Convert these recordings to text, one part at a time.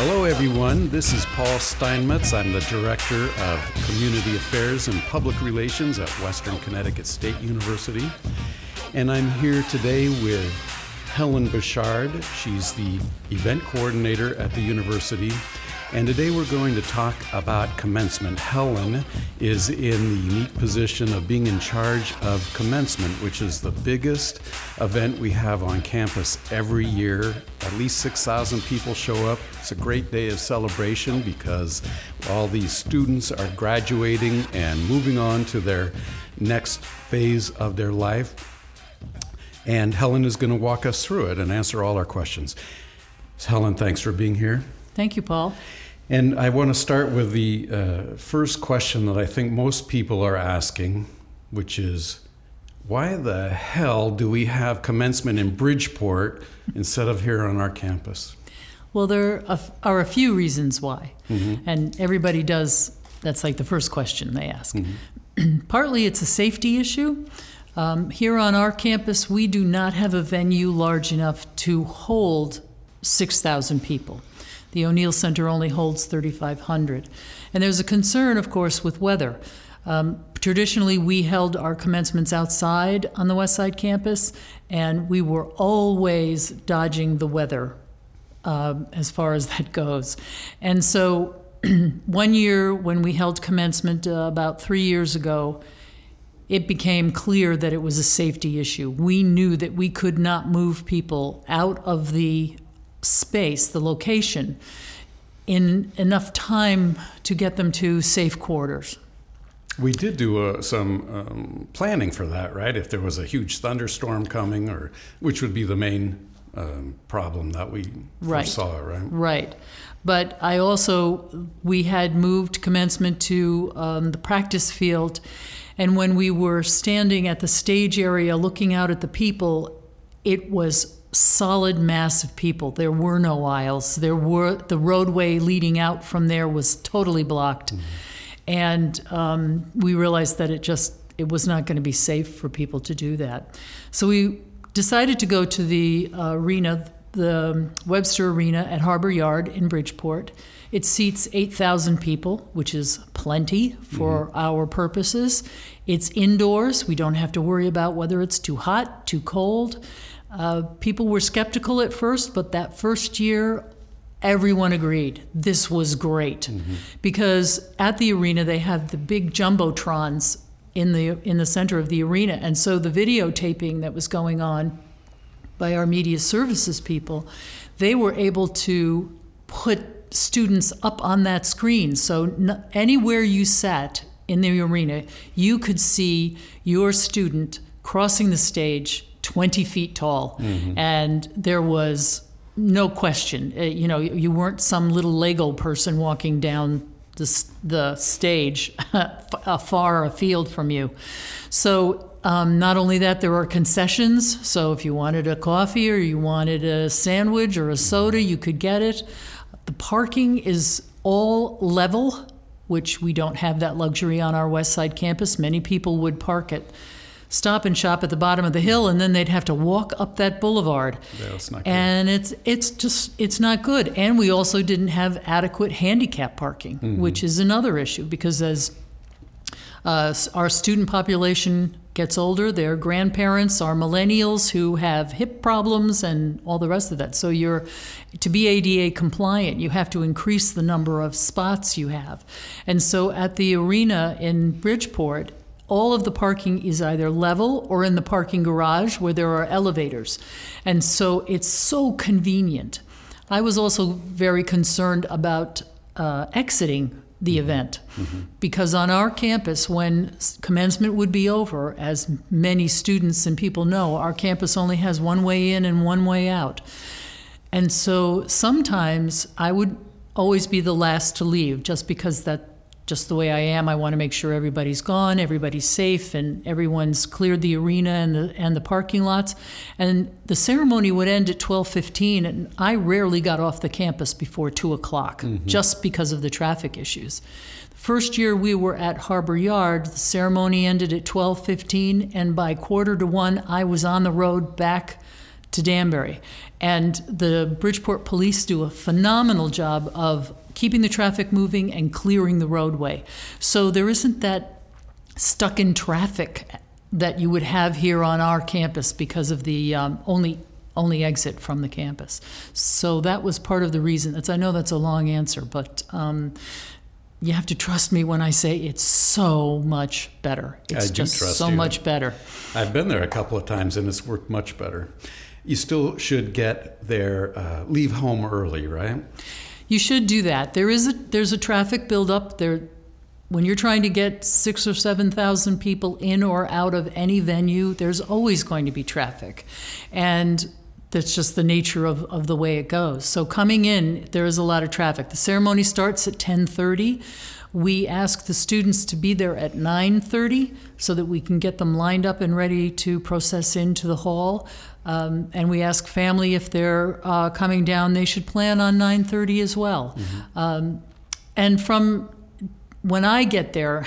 Hello, everyone. This is Paul Steinmetz. I'm the Director of Community Affairs and Public Relations at Western Connecticut State University. And I'm here today with Helen Bouchard. She's the event coordinator at the university. And today we're going to talk about commencement. Helen is in the unique position of being in charge of commencement, which is the biggest event we have on campus every year. At least 6,000 people show up. It's a great day of celebration because all these students are graduating and moving on to their next phase of their life. And Helen is going to walk us through it and answer all our questions. Helen, thanks for being here. Thank you, Paul. And I want to start with the uh, first question that I think most people are asking, which is why the hell do we have commencement in Bridgeport instead of here on our campus? Well, there are a few reasons why. Mm-hmm. And everybody does, that's like the first question they ask. Mm-hmm. Partly it's a safety issue. Um, here on our campus, we do not have a venue large enough to hold 6,000 people. The O'Neill Center only holds 3,500. And there's a concern, of course, with weather. Um, traditionally, we held our commencements outside on the West Side campus, and we were always dodging the weather um, as far as that goes. And so, one year when we held commencement uh, about three years ago, it became clear that it was a safety issue. We knew that we could not move people out of the space, the location, in enough time to get them to safe quarters. We did do uh, some um, planning for that, right? If there was a huge thunderstorm coming, or which would be the main um, problem that we right. foresaw, right? Right. But I also, we had moved commencement to um, the practice field. And when we were standing at the stage area looking out at the people, it was solid mass of people. There were no aisles. There were the roadway leading out from there was totally blocked, mm-hmm. and um, we realized that it just it was not going to be safe for people to do that. So we decided to go to the uh, arena, the Webster Arena at Harbor Yard in Bridgeport. It seats 8,000 people, which is plenty for mm-hmm. our purposes. It's indoors. We don't have to worry about whether it's too hot, too cold. Uh, people were skeptical at first, but that first year, everyone agreed this was great mm-hmm. because at the arena they have the big jumbotrons in the in the center of the arena, and so the videotaping that was going on by our media services people, they were able to put students up on that screen. So n- anywhere you sat in the arena, you could see your student crossing the stage 20 feet tall. Mm-hmm. And there was no question. Uh, you know, you weren't some little Lego person walking down the, the stage far afield from you. So, um, not only that, there are concessions. So, if you wanted a coffee or you wanted a sandwich or a soda, you could get it. The parking is all level, which we don't have that luxury on our West Side campus. Many people would park at stop and shop at the bottom of the hill and then they'd have to walk up that boulevard. Yeah, and it's it's just it's not good. And we also didn't have adequate handicap parking, mm-hmm. which is another issue because as uh, our student population gets older, their grandparents are millennials who have hip problems and all the rest of that. So you're to be ADA compliant, you have to increase the number of spots you have. And so at the arena in Bridgeport, all of the parking is either level or in the parking garage where there are elevators. And so it's so convenient. I was also very concerned about uh, exiting the mm-hmm. event mm-hmm. because on our campus, when commencement would be over, as many students and people know, our campus only has one way in and one way out. And so sometimes I would always be the last to leave just because that just the way I am. I want to make sure everybody's gone, everybody's safe, and everyone's cleared the arena and the and the parking lots. And the ceremony would end at 12:15, and I rarely got off the campus before two o'clock, mm-hmm. just because of the traffic issues. The first year we were at Harbor Yard, the ceremony ended at 12:15, and by quarter to one, I was on the road back to Danbury. And the Bridgeport police do a phenomenal job of keeping the traffic moving and clearing the roadway. So there isn't that stuck in traffic that you would have here on our campus because of the um, only only exit from the campus. So that was part of the reason. That's, I know that's a long answer, but um, you have to trust me when I say it's so much better. It's I do just trust so you. much better. I've been there a couple of times and it's worked much better. You still should get there, uh, leave home early, right? You should do that. There is a there's a traffic buildup there. When you're trying to get six or seven thousand people in or out of any venue, there's always going to be traffic, and that's just the nature of, of the way it goes. So coming in, there is a lot of traffic. The ceremony starts at 10:30. We ask the students to be there at 9:30 so that we can get them lined up and ready to process into the hall. Um, and we ask family if they're uh, coming down, they should plan on 9:30 as well. Um, and from when I get there,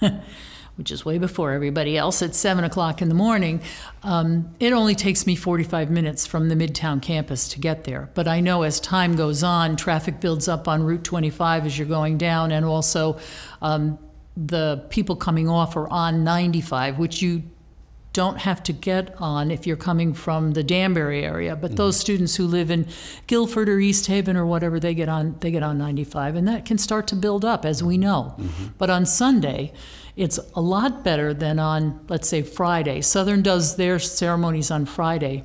which is way before everybody else, at 7 o'clock in the morning, um, it only takes me 45 minutes from the Midtown campus to get there. But I know as time goes on, traffic builds up on Route 25 as you're going down, and also um, the people coming off are on 95, which you don't have to get on if you're coming from the Danbury area. But those students who live in Guilford or East Haven or whatever, they get on they get on 95, and that can start to build up, as we know. But on Sunday, it's a lot better than on let's say Friday. Southern does their ceremonies on Friday,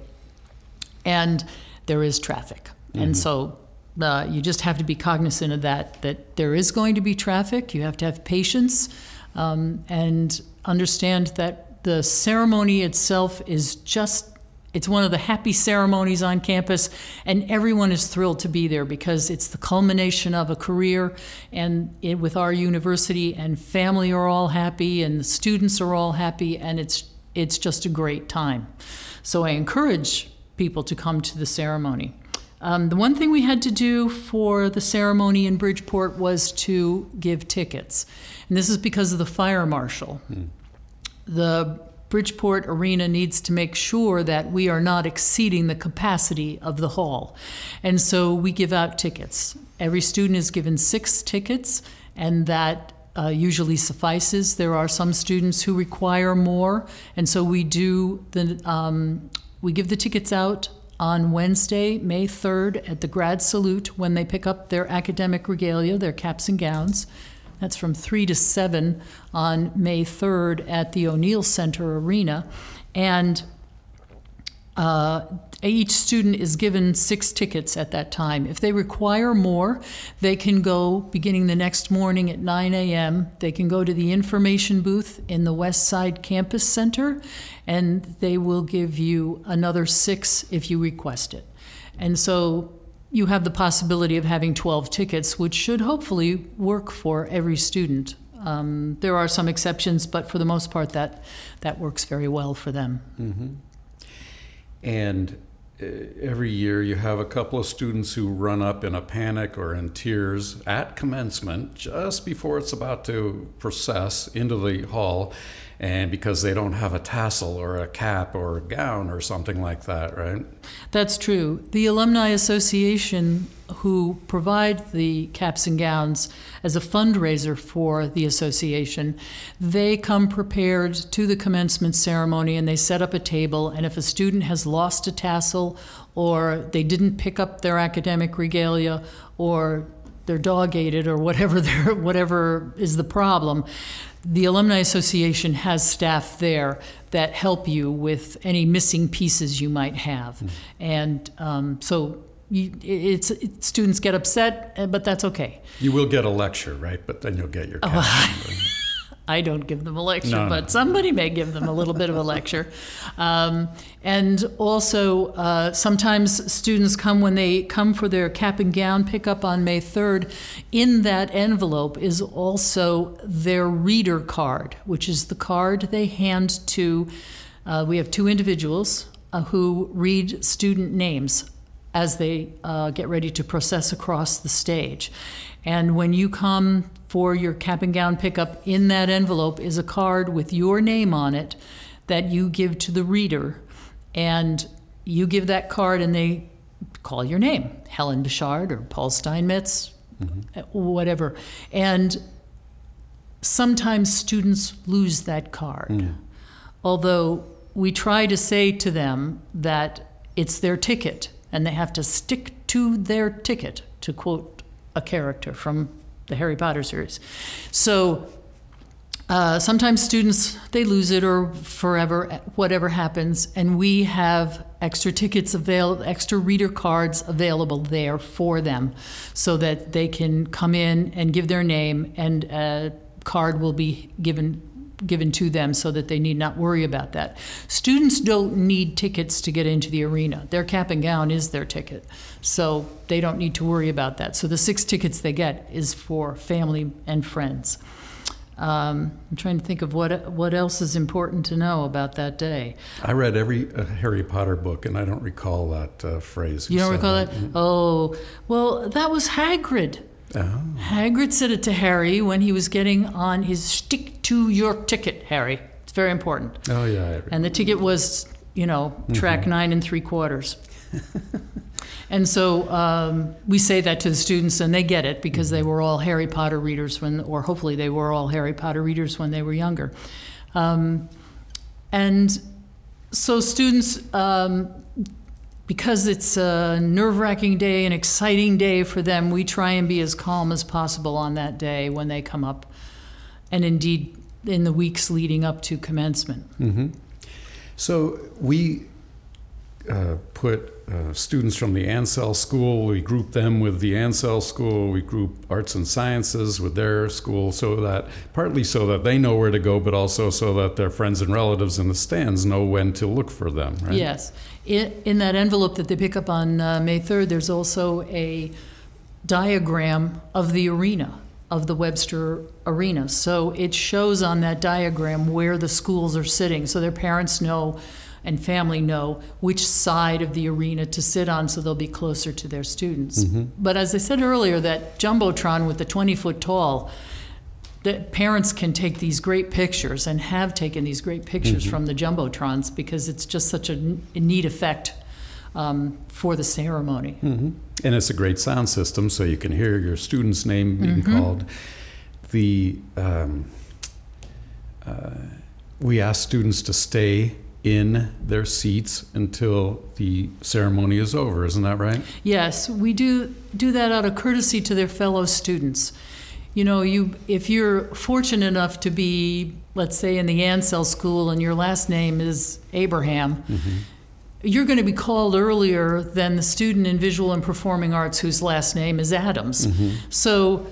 and there is traffic, and so. Uh, you just have to be cognizant of that. That there is going to be traffic. You have to have patience, um, and understand that the ceremony itself is just it's one of the happy ceremonies on campus and everyone is thrilled to be there because it's the culmination of a career and it, with our university and family are all happy and the students are all happy and it's it's just a great time so i encourage people to come to the ceremony um, the one thing we had to do for the ceremony in Bridgeport was to give tickets. And this is because of the fire marshal. The Bridgeport Arena needs to make sure that we are not exceeding the capacity of the hall. And so we give out tickets. Every student is given six tickets, and that uh, usually suffices. There are some students who require more, and so we do the um, we give the tickets out on Wednesday, May 3rd, at the grad salute when they pick up their academic regalia, their caps and gowns. That's from 3 to 7 on May 3rd at the O'Neill Center Arena. And uh, each student is given six tickets at that time. If they require more, they can go beginning the next morning at 9 a.m. They can go to the information booth in the West Side Campus Center, and they will give you another six if you request it. And so you have the possibility of having 12 tickets, which should hopefully work for every student. Um, there are some exceptions, but for the most part, that, that works very well for them. And uh, every year you have a couple of students who run up in a panic or in tears at commencement just before it's about to process into the hall and because they don't have a tassel or a cap or a gown or something like that right That's true. The Alumni Association, who provide the caps and gowns as a fundraiser for the association, they come prepared to the commencement ceremony and they set up a table. And if a student has lost a tassel or they didn't pick up their academic regalia or their dog it or whatever whatever is the problem, the Alumni Association has staff there that help you with any missing pieces you might have. And um, so you, it's, it, students get upset, uh, but that's okay. you will get a lecture right but then you'll get your cap I don't give them a lecture, No, no. but somebody may give them a little bit of a lecture. Um, and also, uh, sometimes students come when they come for their cap and gown pickup on May 3rd. In that envelope is also their reader card, which is the card they hand to. Uh, we have two individuals uh, who read student names as they uh, get ready to process across the stage. And when you come for your cap and gown pickup, in that envelope is a card with your name on it that you give to the reader. And you give that card and they call your name, Helen Bouchard or Paul Steinmetz, uh, whatever. And sometimes students lose that card. Although we try to say to them that it's their ticket and they have to stick to their ticket, to quote a character from the Harry Potter series. So uh, sometimes students they lose it or forever, whatever happens, and we have extra tickets available, extra reader cards available there for them, so that they can come in and give their name, and a card will be given given to them so that they need not worry about that. Students don't need tickets to get into the arena. Their cap and gown is their ticket. So they don't need to worry about that. So the six tickets they get is for family and friends. Um, I'm trying to think of what what else is important to know about that day. I read every uh, Harry Potter book, and I don't recall that uh, phrase. You don't recall that? Oh, well, that was Hagrid. Oh. Hagrid said it to Harry when he was getting on his stick to your ticket, Harry. It's very important. Oh, yeah. And the ticket was, you know, track nine and three quarters. and so um, we say that to the students, and they get it because they were all Harry Potter readers when, or hopefully they were all Harry Potter readers when they were younger. Um, and so students, um, because it's a nerve wracking day, an exciting day for them, we try and be as calm as possible on that day when they come up, and indeed in the weeks leading up to commencement. Mm-hmm. So we uh, put uh, students from the Ancell School, we group them with the Ancell School, we group arts and sciences with their school, so that partly so that they know where to go, but also so that their friends and relatives in the stands know when to look for them. Right? Yes. In, in that envelope that they pick up on uh, May 3rd, there's also a diagram of the arena, of the Webster Arena. So it shows on that diagram where the schools are sitting, so their parents know and family know which side of the arena to sit on so they'll be closer to their students. But as I said earlier, that Jumbotron with the 20 foot tall, that parents can take these great pictures and have taken these great pictures from the jumbotrons because it's just such a neat effect um, for the ceremony. hmm And it's a great sound system, so you can hear your student's name being Mm-hmm. called. The um, uh, we ask students to stay in their seats until the ceremony is over. Isn't that right? Yes, we do do that out of courtesy to their fellow students. You know, you if you're fortunate enough to be, let's say, in the Ancell School and your last name is Abraham, mm-hmm. you're going to be called earlier than the student in visual and performing arts whose last name is Adams. Mm-hmm. So,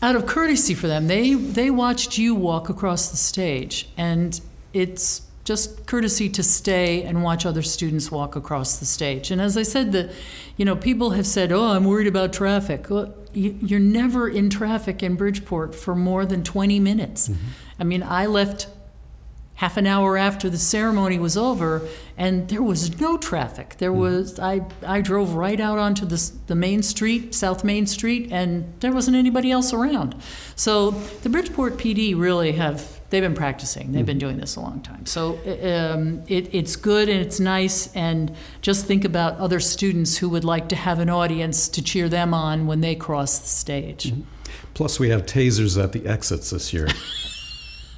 out of courtesy for them, they they watched you walk across the stage, and it's just courtesy to stay and watch other students walk across the stage. And as I said, the, you know, people have said, "Oh, I'm worried about traffic." Well, you, you're never in traffic in Bridgeport for more than 20 minutes. Mm-hmm. I mean, I left half an hour after the ceremony was over and there was no traffic there mm-hmm. was i, I drove right out onto the, the main street south main street and there wasn't anybody else around so the bridgeport pd really have they've been practicing they've been hmm. doing this a long time so um, it, it's good and it's nice and just think about other students who would like to have an audience to cheer them on when they cross the stage hmm. Plus, we have tasers at the exits this year.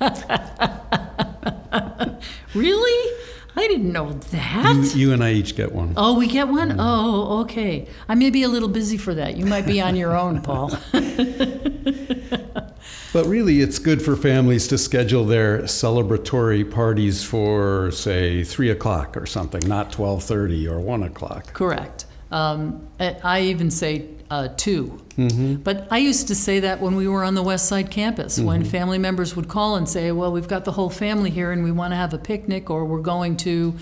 really i didn't know that you, you and I each get one. Oh, we get one? Hmm. Oh, okay. I may be a little busy for that. You might be on your own, Paul. But really, it's good for families to schedule their celebratory parties for, say, three o'clock or something, not twelve thirty or one o'clock. Correct. Um, I I even say uh, 2 But I used to say that when we were on the West Side campus, when family members would call and say, Well, we've got the whole family here and we want to have a picnic or we're going to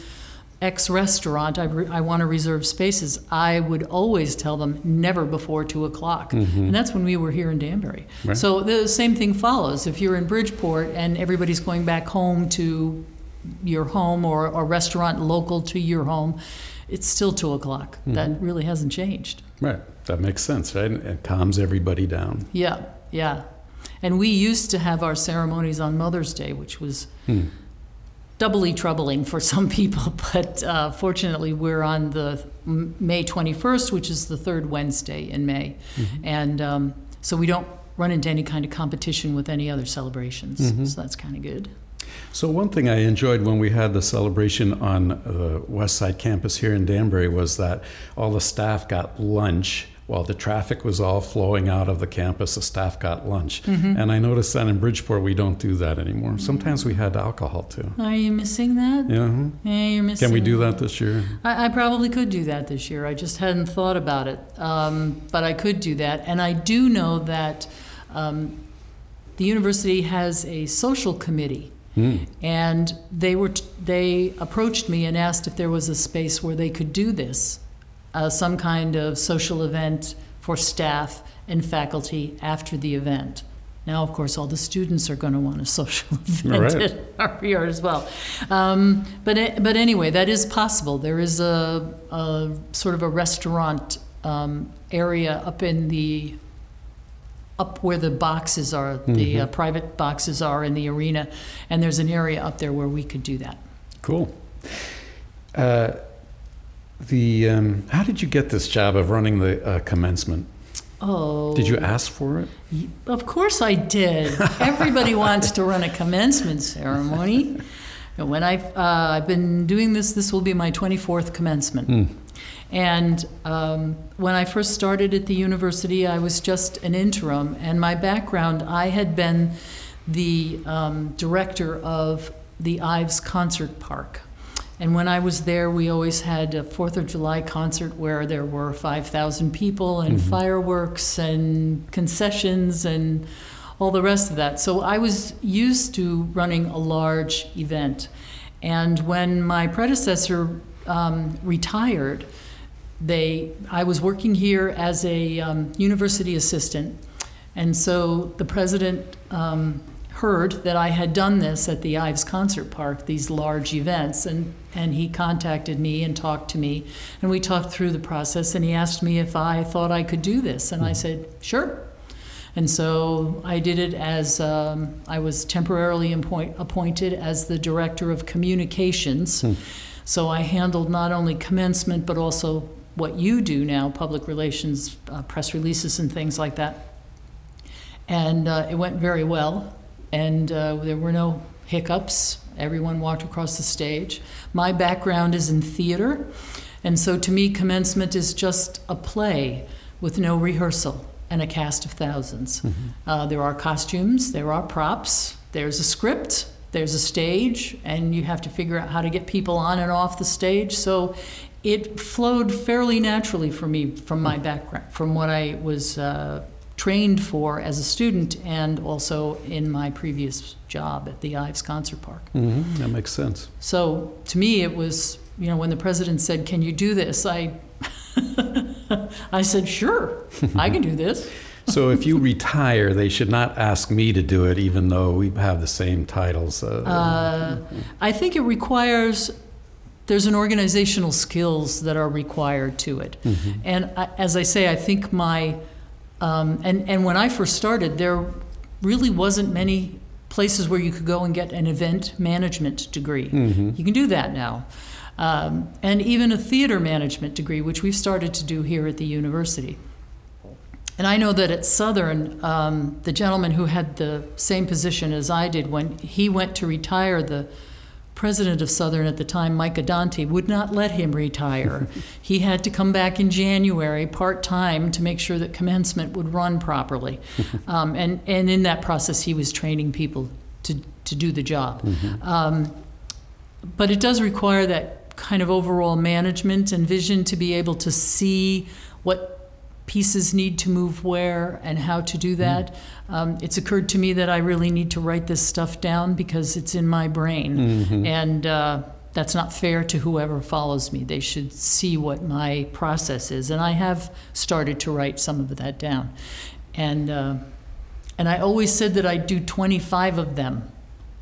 X restaurant, I, re- I want to reserve spaces. I would always tell them never before 2 o'clock. Mm-hmm. And that's when we were here in Danbury. Right. So the same thing follows. If you're in Bridgeport and everybody's going back home to your home or a restaurant local to your home, it's still two o'clock. Mm-hmm. That really hasn't changed. Right. That makes sense, right? It calms everybody down. Yeah, yeah. And we used to have our ceremonies on Mother's Day, which was hmm. Doubly troubling for some people, but uh, fortunately, we're on the May 21st, which is the third Wednesday in May. And um, so we don't run into any kind of competition with any other celebrations. So that's kind of good. So one thing I enjoyed when we had the celebration on the West Side campus here in Danbury was that all the staff got lunch while the traffic was all flowing out of the campus. The staff got lunch, and I noticed that in Bridgeport we don't do that anymore. Sometimes we had alcohol too. Are you missing that? Yeah. Yeah, you're missing. Can we do that this year? I, I probably could do that this year. I just hadn't thought about it, um, but I could do that. And I do know that um, the university has a social committee, Mm. and they were t- they approached me and asked if there was a space where they could do this, uh, some kind of social event for staff and faculty after the event. Now, of course, all the students are going to want a social event Right. at yard as well. Um, but but anyway, that is possible. There is a, a sort of a restaurant um, area up in the up where the boxes are, the uh, private boxes are in the arena, and there's an area up there where we could do that. Cool. Uh, the um, how did you get this job of running the uh, commencement? Oh, Did you ask for it? Of course I did. Everybody wants to run a commencement ceremony. And when I, uh, I've been doing this, this will be my 24th commencement. And um, when I first started at the university, I was just an interim. And my background, I had been the um, director of the Ives Concert Park. And when I was there, we always had a Fourth of July concert where there were 5,000 people and fireworks and concessions and all the rest of that. So I was used to running a large event. And when my predecessor um, retired, they, I was working here as a um, university assistant. And so the president um, heard that I had done this at the Ives Concert Park, these large events, and, and he contacted me and talked to me, and we talked through the process, and he asked me if I thought I could do this, and I said, sure. And so I did it as um, I was temporarily appoint, appointed as the director of communications. So I handled not only commencement, but also what you do now public relations, uh, press releases, and things like that. And uh, it went very well, and uh, there were no hiccups. Everyone walked across the stage. My background is in theater, and so to me, commencement is just a play with no rehearsal and a cast of 1000s Uh, there are costumes, there are props, there's a script, there's a stage, and you have to figure out how to get people on and off the stage. So it flowed fairly naturally for me from my background, from what I was uh, trained for as a student and also in my previous job at the Ives Concert Park. hmm That makes sense. So to me, it was, you know, when the president said, Can you do this? I, I said, Sure, I can do this. So if you retire, they should not ask me to do it, even though we have the same titles. Uh, Uh, I think it requires, there's an organizational skills that are required to it. And I, as I say, I think my, um, and, and when I first started, there really wasn't many places where you could go and get an event management degree. You can do that now. Um, and even a theater management degree, which we've started to do here at the university. And I know that at Southern, um, the gentleman who had the same position as I did, when he went to retire, the president of Southern at the time, Mike Adanti, would not let him retire. he had to come back in January part time to make sure that commencement would run properly. um, and, and in that process, he was training people to, to do the job. Um, but it does require that kind of overall management and vision to be able to see what pieces need to move where and how to do that. Um, it's occurred to me that I really need to write this stuff down because it's in my brain. And uh, that's not fair to whoever follows me. They should see what my process is. And I have started to write some of that down. And, uh, and I always said that I'd do 25 of them.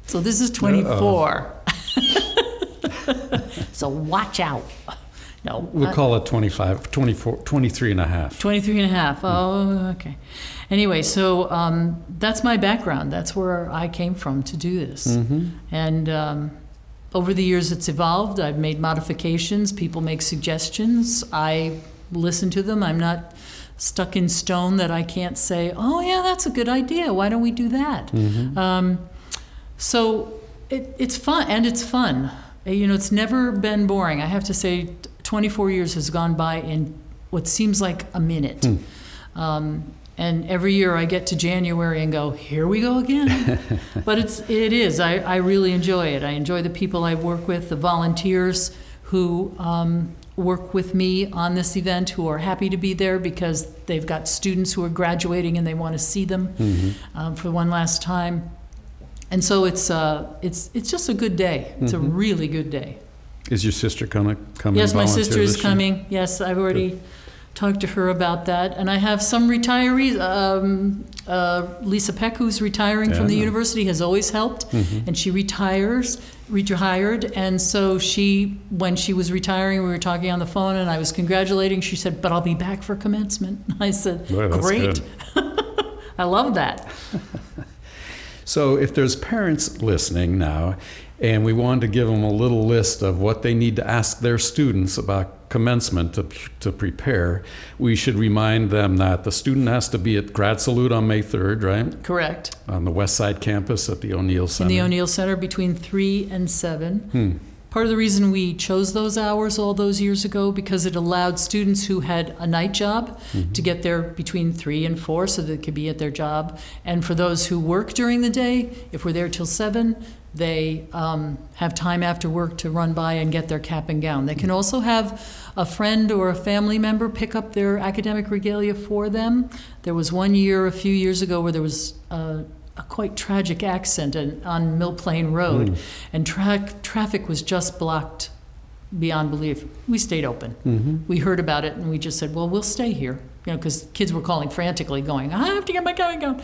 So this is 24. so watch out. No. we'll I- call it 25, 24, 23 and a half. 23 and a half. Oh, okay. Anyway, so um, that's my background. That's where I came from to do this. And um, over the years, it's evolved. I've made modifications. People make suggestions. I listen to them. I'm not stuck in stone that I can't say, oh, yeah, that's a good idea. Why don't we do that? Um, so it, it's fun, and it's fun. Uh, You know, it's never been boring. I have to say, 24 years has gone by in what seems like a minute. Um, and every year I get to January and go, here we go again. but it's it is. I, I really enjoy it. I enjoy the people I work with, the volunteers who um, work with me on this event, who are happy to be there because they've got students who are graduating and they want to see them um, for one last time. And so it's uh, it's it's just a good day. It's a really good day. Is your sister gonna come? Yes, and my sister is year? coming. Yes, I've already talked to her about that. And I have some retirees. Um, uh, Lisa Peck, who's retiring from the Yeah. university, has always helped, Mm-hmm. and she retires, retired. And so she, when she was retiring, we were talking on the phone, and I was congratulating. She said, "But I'll be back for commencement." I said, Boy, that's "Great." good. I love that. So, if there's parents listening now, and we wanted to give them a little list of what they need to ask their students about commencement to, to prepare, we should remind them that the student has to be at grad salute on May 3rd, right? Correct. On the west side campus at the O'Neill Center. in the O'Neill Center between three and seven. Hmm. Part of the reason we chose those hours all those years ago because it allowed students who had a night job Mm-hmm. to get there between three and four so they could be at their job. And for those who work during the day, if we're there till seven, they um, have time after work to run by and get their cap and gown. They can also have a friend or a family member pick up their academic regalia for them. There was one year, a few years ago, where there was a, a quite tragic accident on Mill Plain Road, and tra- traffic was just blocked beyond belief. We stayed open. Mm-hmm. We heard about it, and we just said, "Well, we'll stay here," you know, because kids were calling frantically, going, "I have to get my cap and gown,"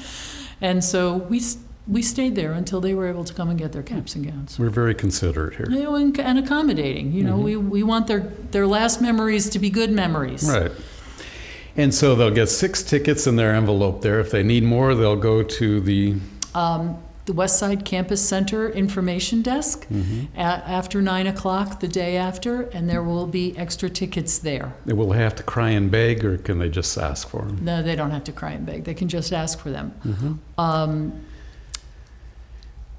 and so we s- we stayed there until they were able to come and get their caps and gowns. We're very considerate here. You know, and, and accommodating. You know, we, we want their their last memories to be good memories. Right. And so they'll get six tickets in their envelope there. If they need more, they'll go to the. um, the West Side Campus Center Information Desk Mm-hmm. a- after 9 o'clock the day after, and there will be extra tickets there. They will have to cry and beg, or can they just ask for them? No, they don't have to cry and beg. They can just ask for them. Mm-hmm. Um,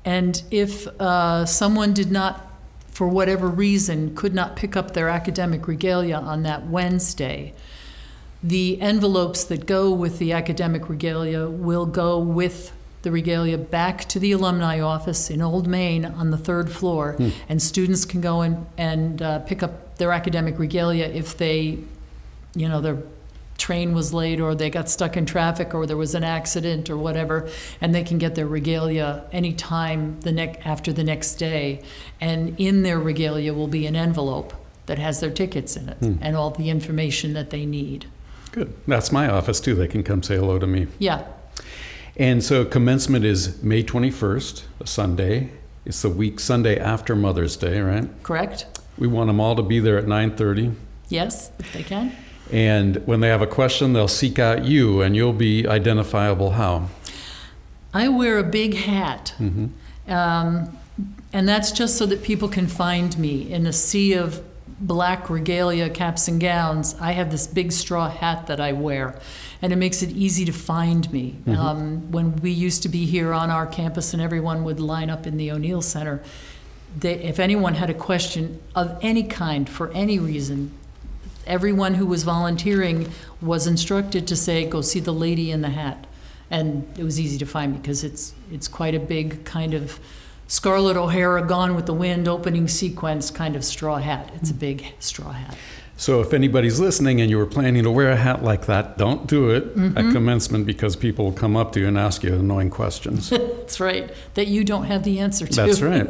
and if uh, someone did not, for whatever reason, could not pick up their academic regalia on that Wednesday, the envelopes that go with the academic regalia will go with the regalia back to the alumni office in Old Main on the third floor, and students can go in and uh, pick up their academic regalia if they, you know, their train was late or they got stuck in traffic or there was an accident or whatever, and they can get their regalia anytime the next after the next day, and in their regalia will be an envelope that has their tickets in it hmm. and all the information that they need. Good. That's my office too. They can come say hello to me. Yeah, And so commencement is May 21st, a Sunday. It's the week Sunday after Mother's Day, right? correct? We want them all to be there at 9:30. Yes, if they can. And when they have a question, they'll seek out you, and you'll be identifiable how? I wear a big hat. Mm-hmm. Um, and that's just so that people can find me in a sea of black regalia, caps and gowns. I have this big straw hat that I wear, and it makes it easy to find me. Um, when we used to be here on our campus and everyone would line up in the O'Neill Center, they, if anyone had a question of any kind for any reason, everyone who was volunteering was instructed to say, "Go see the lady in the hat," and it was easy to find because it's it's quite a big kind of Scarlett O'Hara Gone with the Wind opening sequence kind of straw hat. It's a hmm. big straw hat. So if anybody's listening and you were planning to wear a hat like that, don't do it at mm-hmm. commencement because people will come up to you and ask you annoying questions. That's right. That you don't have the answer to. That's right.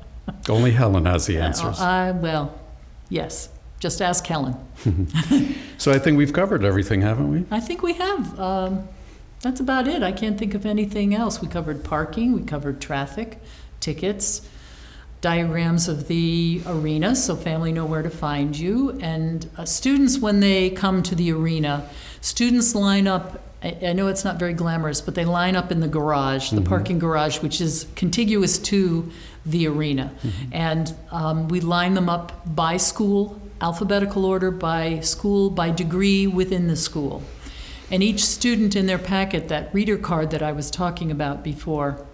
Only Helen has the uh, answers. Uh, well, yes. Just ask Helen. So I think we've covered everything, haven't we? I think we have. Um, that's about it. I can't think of anything else. We covered parking, we covered traffic, tickets, diagrams of the arena so family know where to find you. And uh, students, when they come to the arena, students line up I, I know it's not very glamorous, but they line up in the garage, the parking garage, which is contiguous to the arena. And um, we line them up by school, alphabetical order, by school, by degree within the school. And each student in their packet, that reader card that I was talking about before,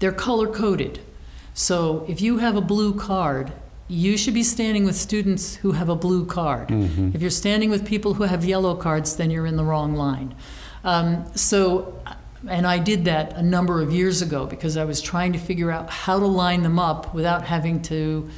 they're color coded. So if you have a blue card, you should be standing with students who have a blue card. If you're standing with people who have yellow cards, then you're in the wrong line. Um, so, and I did that a number of years ago because I was trying to figure out how to line them up without having to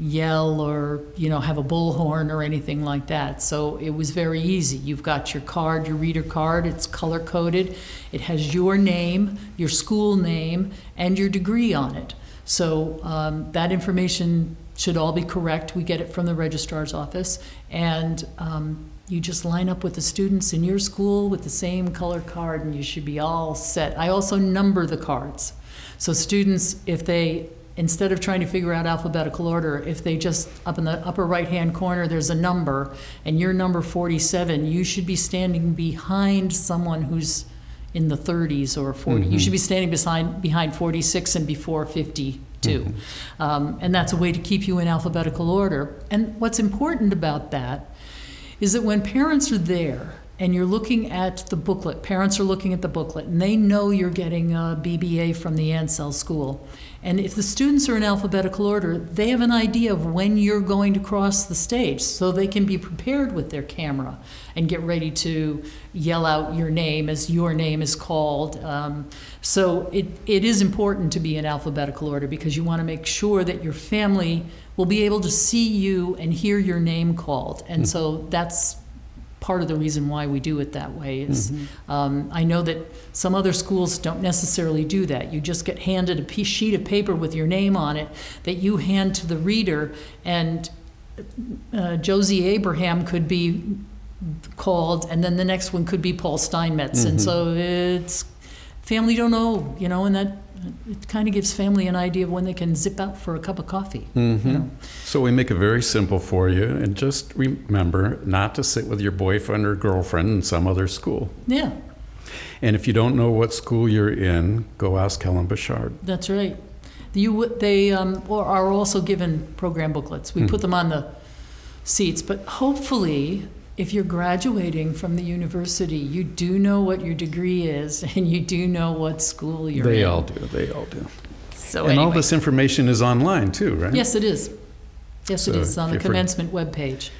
yell or you know have a bullhorn or anything like that. So it was very easy. You've got your card your reader card. It's color coded. It has your name your school name and your degree on it. So um, that information should all be correct. We get it from the registrar's office. And um, you just line up with the students in your school with the same color card and you should be all set. I also number the cards. So students if they instead of trying to figure out alphabetical order, if they just, up in the upper right-hand corner, there's a number, and you're number 47, you should be standing behind someone who's in the 30s or 40. You should be standing behind, behind 46 and before 52. Um, and that's a way to keep you in alphabetical order. And what's important about that is that when parents are there and you're looking at the booklet, parents are looking at the booklet, and they know you're getting a BBA from the Ancell School. And if the students are in alphabetical order, they have an idea of when you're going to cross the stage, so they can be prepared with their camera and get ready to yell out your name as your name is called. Um, so it, it is important to be in alphabetical order because you want to make sure that your family will be able to see you and hear your name called. And so that's part of the reason why we do it that way is um, I know that some other schools don't necessarily do that. You just get handed a piece, sheet of paper with your name on it that you hand to the reader, and uh, Josie Abraham could be called, and then the next one could be Paul Steinmetz, and so it's family don't know, you know, and that Uh, it kind of gives family an idea of when they can zip out for a cup of coffee. you mm-hmm. know. So we make it very simple for you, and just remember not to sit with your boyfriend or girlfriend in some other school. Yeah, And if you don't know what school you're in, go ask Helen Bouchard. That's right. You, they um, or are also given program booklets. We hmm. put them on the seats, but hopefully, if you're graduating from the university, you do know what your degree is and you do know what school you're They in. They all do. They all do. So and all this information is online too, right? Yes, it is. Yes, it So is on the you're for- commencement webpage.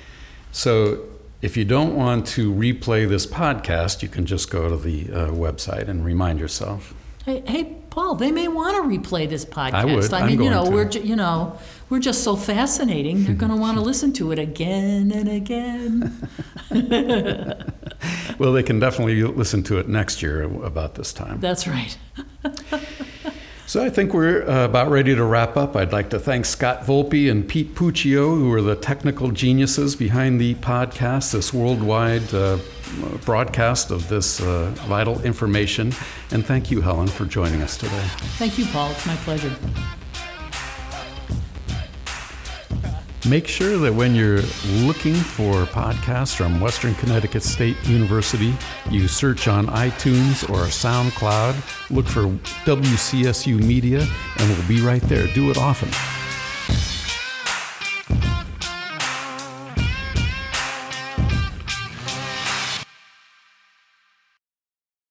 So if you don't want to replay this podcast, you can just go to the uh, website and remind yourself. Hey, hey, Paul, they may want to replay this podcast. I would. I'm mean, you going know, to. we're you know, we're just so fascinating. They're going to want to listen to it again and again. Well, they can definitely listen to it next year about this time. That's right. So I think we're uh, about ready to wrap up. I'd like to thank Scott Volpe and Pete Puccio, who are the technical geniuses behind the podcast, this worldwide uh, broadcast of this uh, vital information. And thank you, Helen, for joining us today. Thank you, Paul. It's my pleasure. Make sure that when you're looking for podcasts from Western Connecticut State University, you search on iTunes or SoundCloud, look for WCSU Media, and we'll be right there. Do it often.